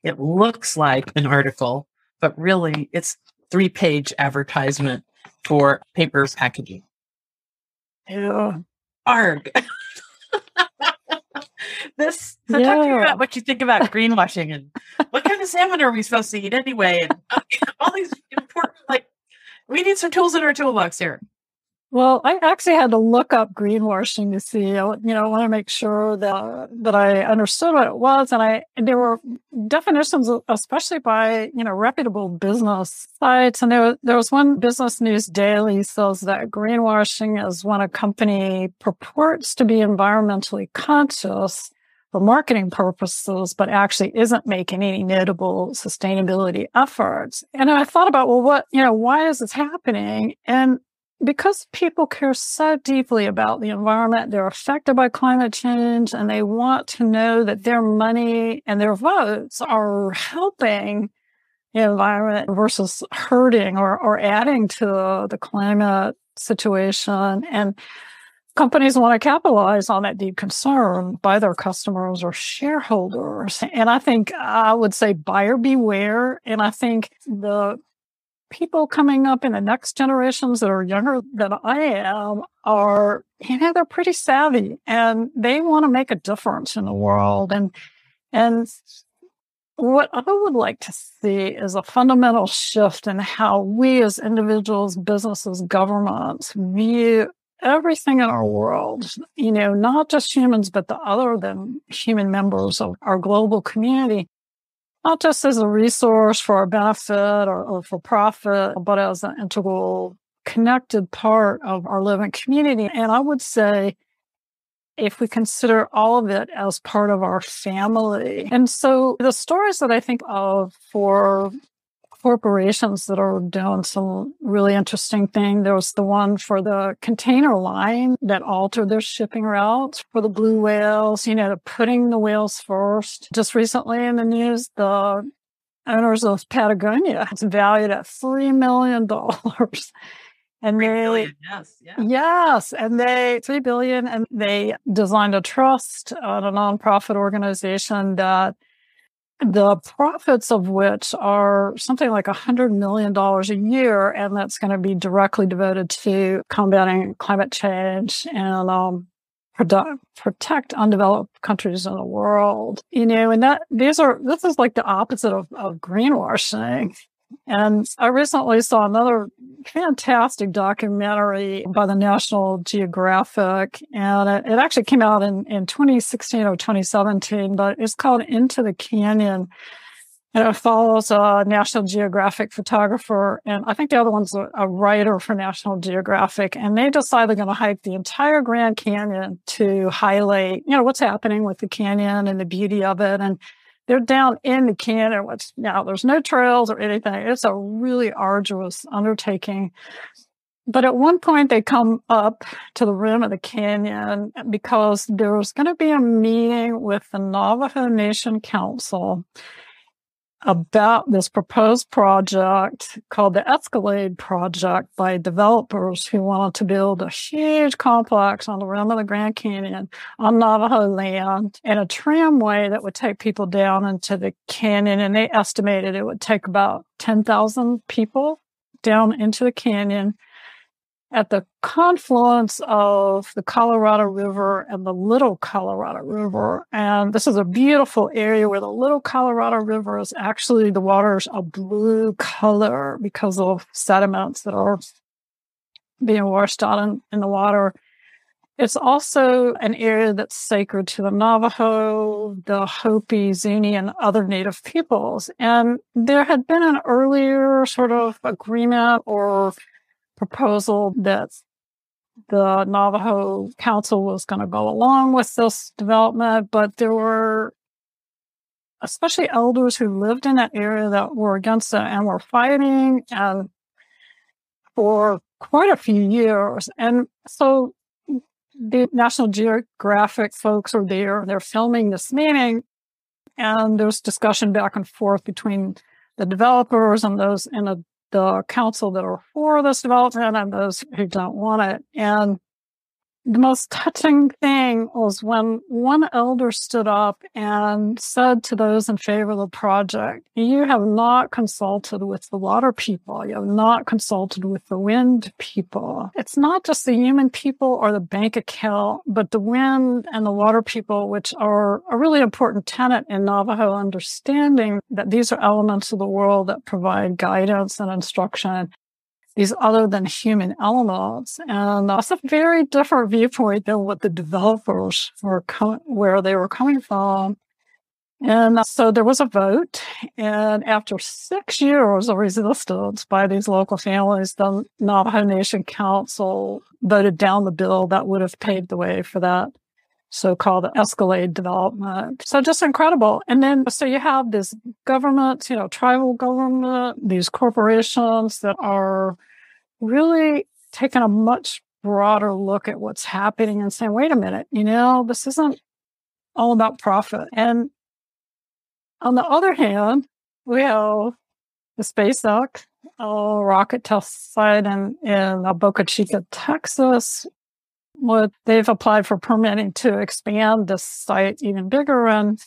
it looks like an article, but really it's three page advertisement for paper packaging. Yeah. Arg. this so yeah. talk to me about what you think about greenwashing and what kind of salmon are we supposed to eat anyway and uh, all these important like we need some tools in our toolbox here well, I actually had to look up greenwashing to see, you know, I want to make sure that that I understood what it was, and I there were definitions, especially by you know reputable business sites, and there was, there was one Business News Daily says that greenwashing is when a company purports to be environmentally conscious for marketing purposes, but actually isn't making any notable sustainability efforts. And I thought about, well, what, you know, why is this happening? And because people care so deeply about the environment, they're affected by climate change, and they want to know that their money and their votes are helping the environment versus hurting or, or adding to the climate situation. And companies want to capitalize on that deep concern by their customers or shareholders. And I think I would say buyer beware. And I think the people coming up in the next generations that are younger than I am are, you know, they're pretty savvy and they want to make a difference in the world. And, and what I would like to see is a fundamental shift in how we as individuals, businesses, governments view everything in our world, you know, not just humans, but the other than human members of our global community not just as a resource for our benefit or, or for profit, but as an integral connected part of our living community. And I would say, if we consider all of it as part of our family. And so the stories that I think of for corporations that are doing some really interesting thing. There was the one for the container line that altered their shipping routes for the blue whales, you know, putting the whales first. Just recently in the news, the owners of Patagonia, it's valued at $3 million. And they, billion, yes, yeah. yes, and they three billion, and they designed a trust, uh, a nonprofit organization that the profits of which are something like $100 million a year. And that's going to be directly devoted to combating climate change and um, protect undeveloped countries in the world. You know, and that these are, this is like the opposite of, of greenwashing. And I recently saw another fantastic documentary by the National Geographic, and it, it, actually came out in, in 2016 or 2017, but it's called Into the Canyon. And it follows a National Geographic photographer, and I think the other one's a, a writer for National Geographic. And they decide they're going to hike the entire Grand Canyon to highlight, you know, what's happening with the canyon and the beauty of it. And they're down in the canyon. Which now there's no trails or anything. It's a really arduous undertaking. But at one point, they come up to the rim of the canyon because there's going to be a meeting with the Navajo Nation Council about this proposed project called the Escalade Project by developers who wanted to build a huge complex on the rim of the Grand Canyon on Navajo land and a tramway that would take people down into the canyon. And they estimated it would take about 10,000 people down into the canyon at the confluence of the Colorado River and the Little Colorado River. And this is a beautiful area where the Little Colorado River is actually the water's a blue color because of sediments that are being washed out in, in the water. It's also an area that's sacred to the Navajo, the Hopi, Zuni, and other native peoples. And there had been an earlier sort of agreement or proposal that the Navajo Council was going to go along with this development, but there were especially elders who lived in that area that were against it and were fighting and for quite a few years. And so the National Geographic folks are there, they're filming this meeting, and there's discussion back and forth between the developers and those in the the council that are for this development and those who don't want it. And the most touching thing was when one elder stood up and said to those in favor of the project, you have not consulted with the water people. You have not consulted with the wind people. It's not just the human people or the bank account, but the wind and the water people, which are a really important tenet in Navajo understanding that these are elements of the world that provide guidance and instruction these other than human elements. And that's a very different viewpoint than what the developers were coming, where they were coming from. And so there was a vote. And after six years of resistance by these local families, the Navajo Nation Council voted down the bill that would have paved the way for that so-called Escalade development. So just incredible. And then, so you have this government, you know, tribal government, these corporations that are really taking a much broader look at what's happening and saying, wait a minute, you know, this isn't all about profit. And on the other hand, we have the SpaceX uh, rocket test site in, in Boca Chica, Texas, what they've applied for permitting to expand this site even bigger. And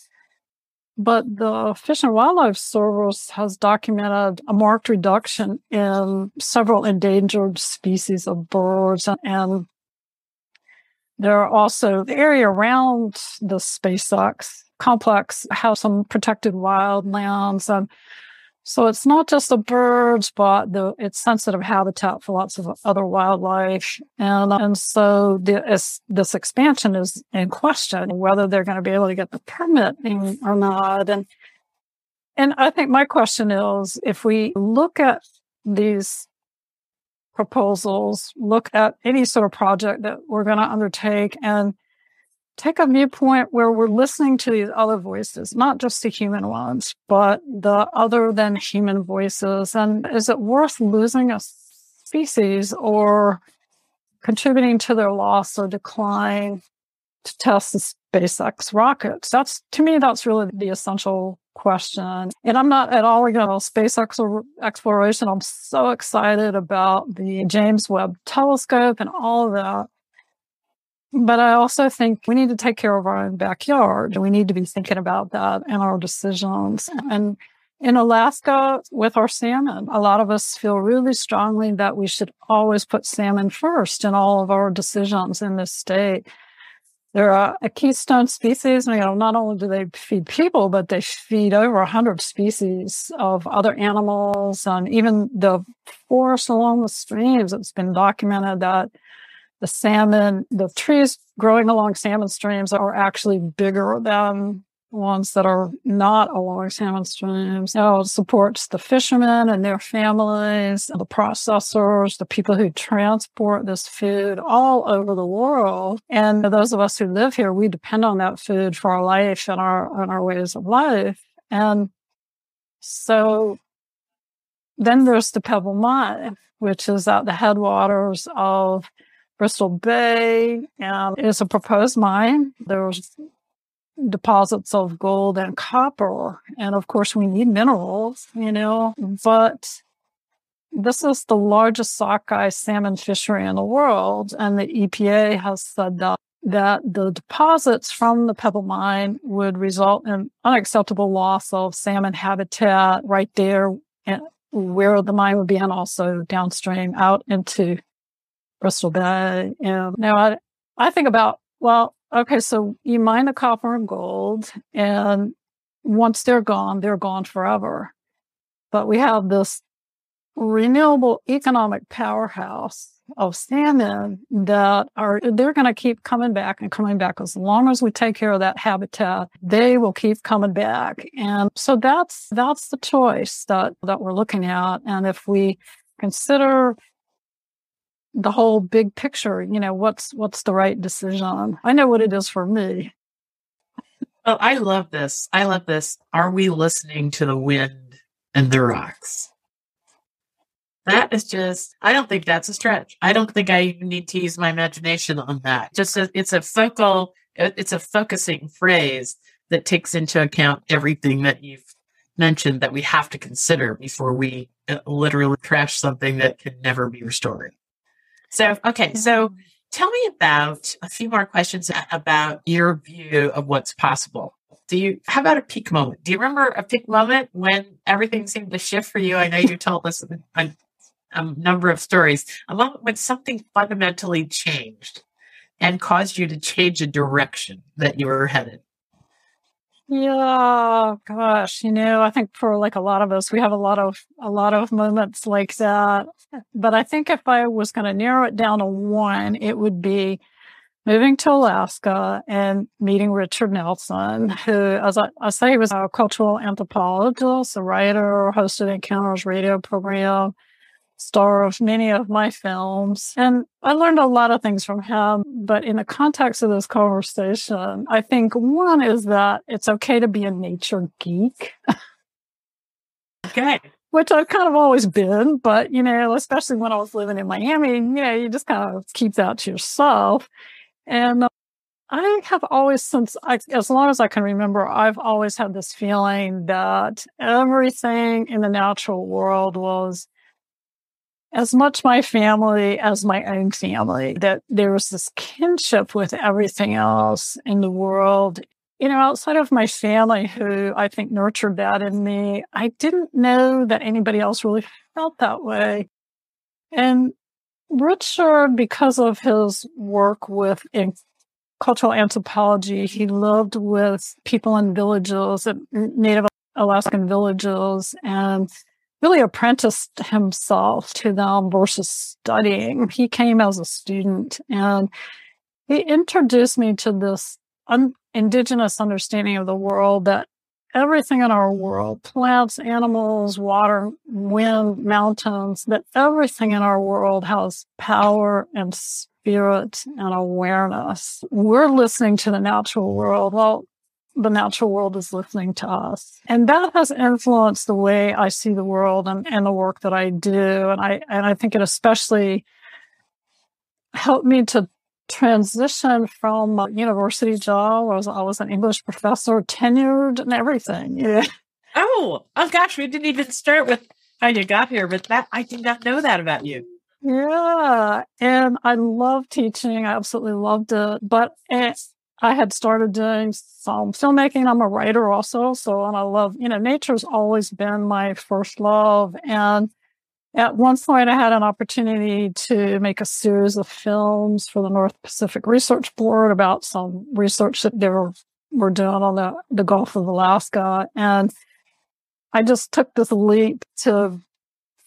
but the Fish and Wildlife Service has documented a marked reduction in several endangered species of birds. And there are also the area around the SpaceX complex has some protected wildlands and so it's not just the birds, but the, it's sensitive habitat for lots of other wildlife. And, uh, and so this, this expansion is in question, whether they're going to be able to get the permit or not. And, and I think my question is, if we look at these proposals, look at any sort of project that we're going to undertake and take a viewpoint where we're listening to these other voices, not just the human ones, but the other than human voices. And is it worth losing a species or contributing to their loss or decline to test the SpaceX rockets? That's, to me, that's really the essential question. And I'm not at all against space exploration. I'm so excited about the James Webb telescope and all that. But I also think we need to take care of our own backyard. We need to be thinking about that in our decisions. And in Alaska, with our salmon, a lot of us feel really strongly that we should always put salmon first in all of our decisions in this state. They're a, a keystone species. You know, not only do they feed people, but they feed over a hundred species of other animals and even the forest along the streams. It's been documented that the salmon, the trees growing along salmon streams are actually bigger than ones that are not along salmon streams. It supports the fishermen and their families, the processors, the people who transport this food all over the world. And those of us who live here, we depend on that food for our life and our, and our ways of life. And so then there's the Pebble Mine, which is at the headwaters of Bristol Bay and is a proposed mine. There's deposits of gold and copper. And of course, we need minerals, you know, but this is the largest sockeye salmon fishery in the world. And the EPA has said that, that the deposits from the Pebble Mine would result in unacceptable loss of salmon habitat right there where the mine would be and also downstream out into Bristol Bay. And now I, I think about, well, okay, so you mine the copper and gold, and once they're gone, they're gone forever. But we have this renewable economic powerhouse of salmon that are they're going to keep coming back and coming back as long as we take care of that habitat they will keep coming back and so that's that's the choice that that we're looking at and if we consider the whole big picture, you know, what's what's the right decision? I know what it is for me. Well, I love this. I love this. Are we listening to the wind and the rocks? That is just, I don't think that's a stretch. I don't think I even need to use my imagination on that. Just a, it's a focal, it's a focusing phrase that takes into account everything that you've mentioned that we have to consider before we uh, literally crash something that can never be restored. So, okay. So Tell me about a few more questions about your view of what's possible. Do you, how about a peak moment? Do you remember a peak moment when everything seemed to shift for you? I know you told us a, a number of stories, a moment when something fundamentally changed and caused you to change a direction that you were headed. Yeah, gosh, you know, I think for like a lot of us, we have a lot of a lot of moments like that. But I think if I was going to narrow it down to one, it would be moving to Alaska and meeting Richard Nelson, who, as I, I say, was a cultural anthropologist, a writer, hosted Encounters radio program, star of many of my films. And I learned a lot of things from him. But in the context of this conversation, I think one is that it's okay to be a nature geek. okay. Which I've kind of always been, but you know, especially when I was living in Miami, you know, you just kind of keep that to yourself. And uh, I have always, since I, as long as I can remember, I've always had this feeling that everything in the natural world was as much my family as my own family, that there was this kinship with everything else in the world. You know, outside of my family, who I think nurtured that in me, I didn't know that anybody else really felt that way. And Richard, because of his work with cultural anthropology, he lived with people in villages, Native Alaskan villages, and really apprenticed himself to them versus studying. He came as a student and he introduced me to this un- indigenous understanding of the world that everything in our world, plants, animals, water, wind, mountains, that everything in our world has power and spirit and awareness. We're listening to the natural world. Well, the natural world is listening to us. And that has influenced the way I see the world and, and the work that I do. And I, and I think it especially helped me to transition from a university job. I was, I was an English professor, tenured and everything. Yeah. Oh, oh gosh, we didn't even start with how you got here, but that I did not know that about you. Yeah. And I love teaching. I absolutely loved it. But it, I had started doing some filmmaking. I'm a writer also. So, and I love, you know, nature's always been my first love. And at one point, I had an opportunity to make a series of films for the North Pacific Research Board about some research that they were, were doing on the, the Gulf of Alaska. And I just took this leap to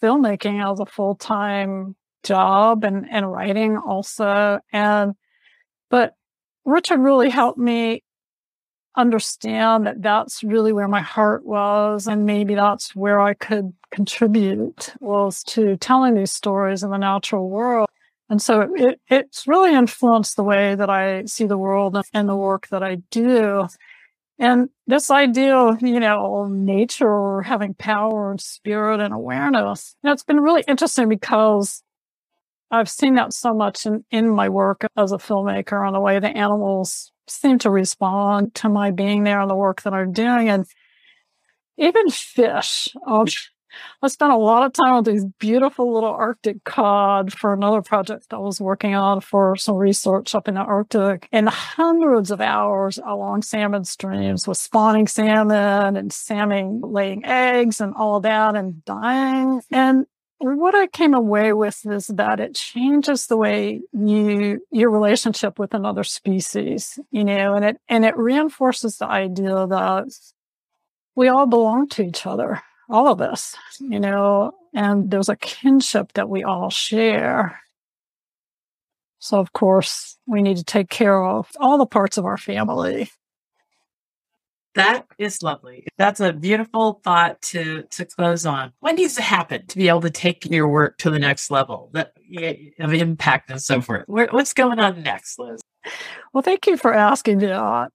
filmmaking as a full time job and, and writing also. And, but Richard really helped me understand that that's really where my heart was. And maybe that's where I could contribute was to telling these stories in the natural world. And so it, it's really influenced the way that I see the world and the work that I do. And this idea of, you know, nature having power and spirit and awareness, you know, it's been really interesting because I've seen that so much in, in my work as a filmmaker on the way the animals seem to respond to my being there and the work that I'm doing. And even fish. Um, I spent a lot of time with these beautiful little Arctic cod for another project I was working on for some research up in the Arctic and hundreds of hours along salmon streams with spawning salmon and salmon laying eggs and all that and dying. And what I came away with is that it changes the way you your relationship with another species, you know, and it and it reinforces the idea that we all belong to each other, all of us, you know, and there's a kinship that we all share. So of course, we need to take care of all the parts of our family that is lovely. That's a beautiful thought to to close on. What needs to happen to be able to take your work to the next level that, of impact and so forth? What's going on next, Liz? Well, thank you for asking that.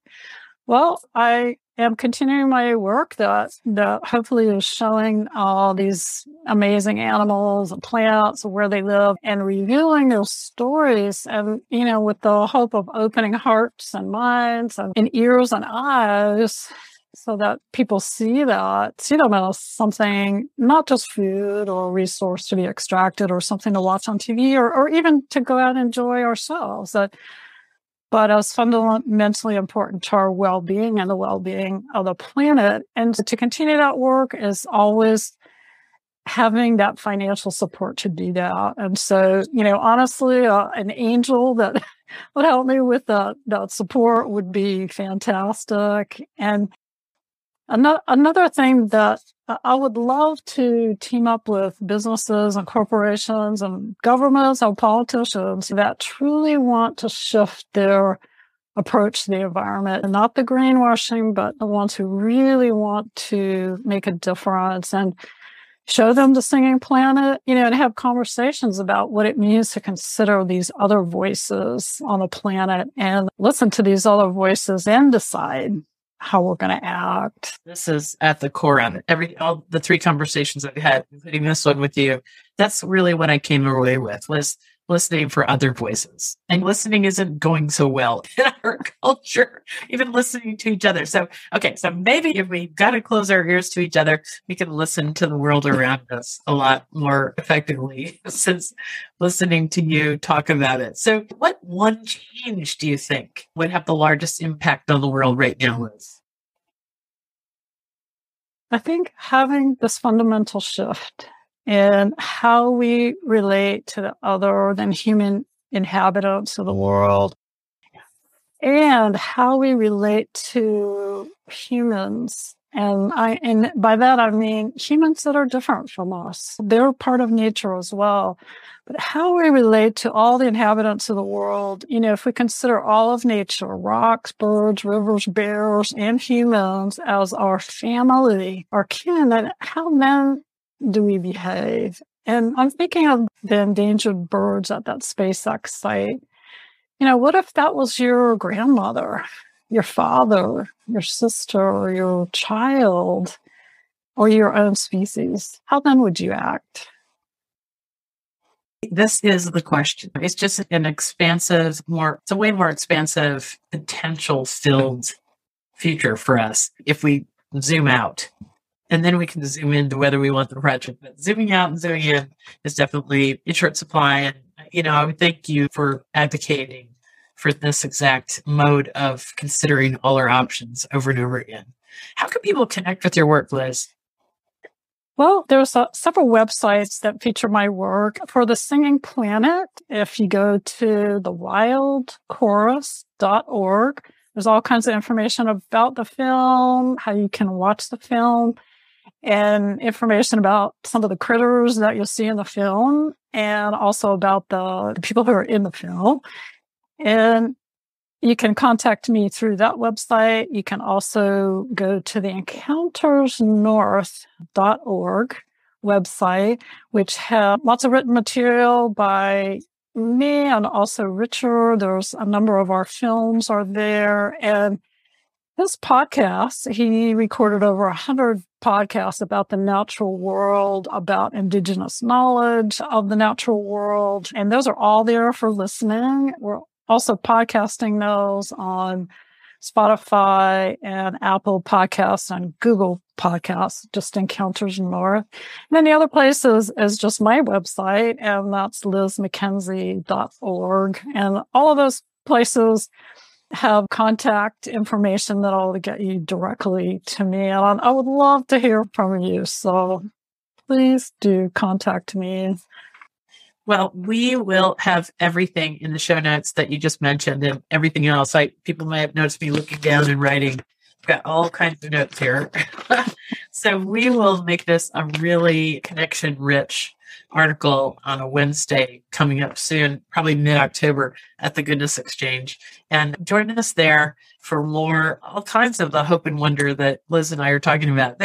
Well, I am continuing my work that that hopefully is showing all these amazing animals and plants where they live and revealing their stories and you know with the hope of opening hearts and minds and, and ears and eyes so that people see that, see them as something, not just food or resource to be extracted or something to watch on TV or, or even to go out and enjoy ourselves. That, but as fundamentally important to our well-being and the well-being of the planet. And to continue that work is always having that financial support to do that. And so, you know, honestly, uh, an angel that would help me with that, that support would be fantastic. And another, another thing that I would love to team up with businesses and corporations and governments and politicians that truly want to shift their approach to the environment. And not the greenwashing, but the ones who really want to make a difference and show them the singing planet, you know, and have conversations about what it means to consider these other voices on the planet and listen to these other voices and decide how we're going to act. This is at the core of it. Every all the three conversations I've had, including this one with you, that's really what I came away with was listening for other voices. And listening isn't going so well in our culture, even listening to each other. So, okay, so maybe if we got to close our ears to each other, we can listen to the world around us a lot more effectively since listening to you talk about it. So, what one change do you think would have the largest impact on the world right now, Liz? I think having this fundamental shift and how we relate to the other than human inhabitants of the world and how we relate to humans and I, and by that I mean humans that are different from us. They're part of nature as well. But how we relate to all the inhabitants of the world, you know, if we consider all of nature, rocks, birds, rivers, bears, and humans as our family, our kin, then how then do we behave? And I'm thinking of the endangered birds at that SpaceX site. You know, what if that was your grandmother, your father, your sister, or your child, or your own species? How then would you act? This is the question. It's just an expansive, more, it's a way more expansive, potential filled future for us if we zoom out and then we can zoom into whether we want the project. But zooming out and zooming in is definitely in short supply. And, you know, I would thank you for advocating for this exact mode of considering all our options over and over again. How can people connect with your work, Liz? Well, there's uh, several websites that feature my work. For the Singing Planet, if you go to thewildchorus.org, there's all kinds of information about the film, how you can watch the film and information about some of the critters that you'll see in the film and also about the, the people who are in the film. And you can contact me through that website. You can also go to the encountersnorth.org website, which has lots of written material by me and also Richard. There's a number of our films are there. And this podcast, he recorded over a hundred podcasts about the natural world, about indigenous knowledge of the natural world. And those are all there for listening. We're also podcasting those on Spotify and Apple Podcasts and Google Podcasts, just Encounters North. And then the other place is, is just my website, and that's lizmckenzie.org. And all of those places have contact information that'll get you directly to me. And I would love to hear from you. So please do contact me. Well, we will have everything in the show notes that you just mentioned and everything else. I people might have noticed me looking down and writing. I've got all kinds of notes here. so we will make this a really connection rich article on a Wednesday coming up soon, probably mid October at the Goodness Exchange. And join us there for more, all kinds of the hope and wonder that Liz and I are talking about.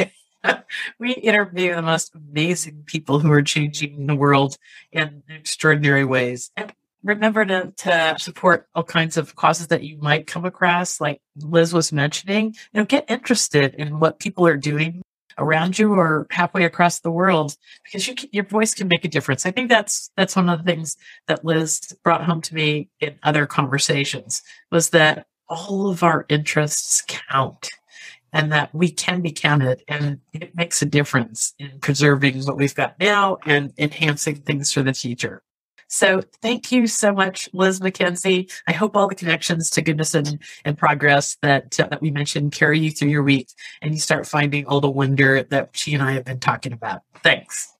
we interview the most amazing people who are changing the world in extraordinary ways. And remember to, to support all kinds of causes that you might come across, like Liz was mentioning. You know, get interested in what people are doing around you or halfway across the world because you can, your voice can make a difference. I think that's that's one of the things that Liz brought home to me in other conversations was that all of our interests count. and that we can be counted and it makes a difference in preserving what we've got now and enhancing things for the future. So thank you so much, Liz McKenzie. I hope all the connections to goodness and, and progress that, uh, that we mentioned carry you through your week and you start finding all the wonder that she and I have been talking about. Thanks.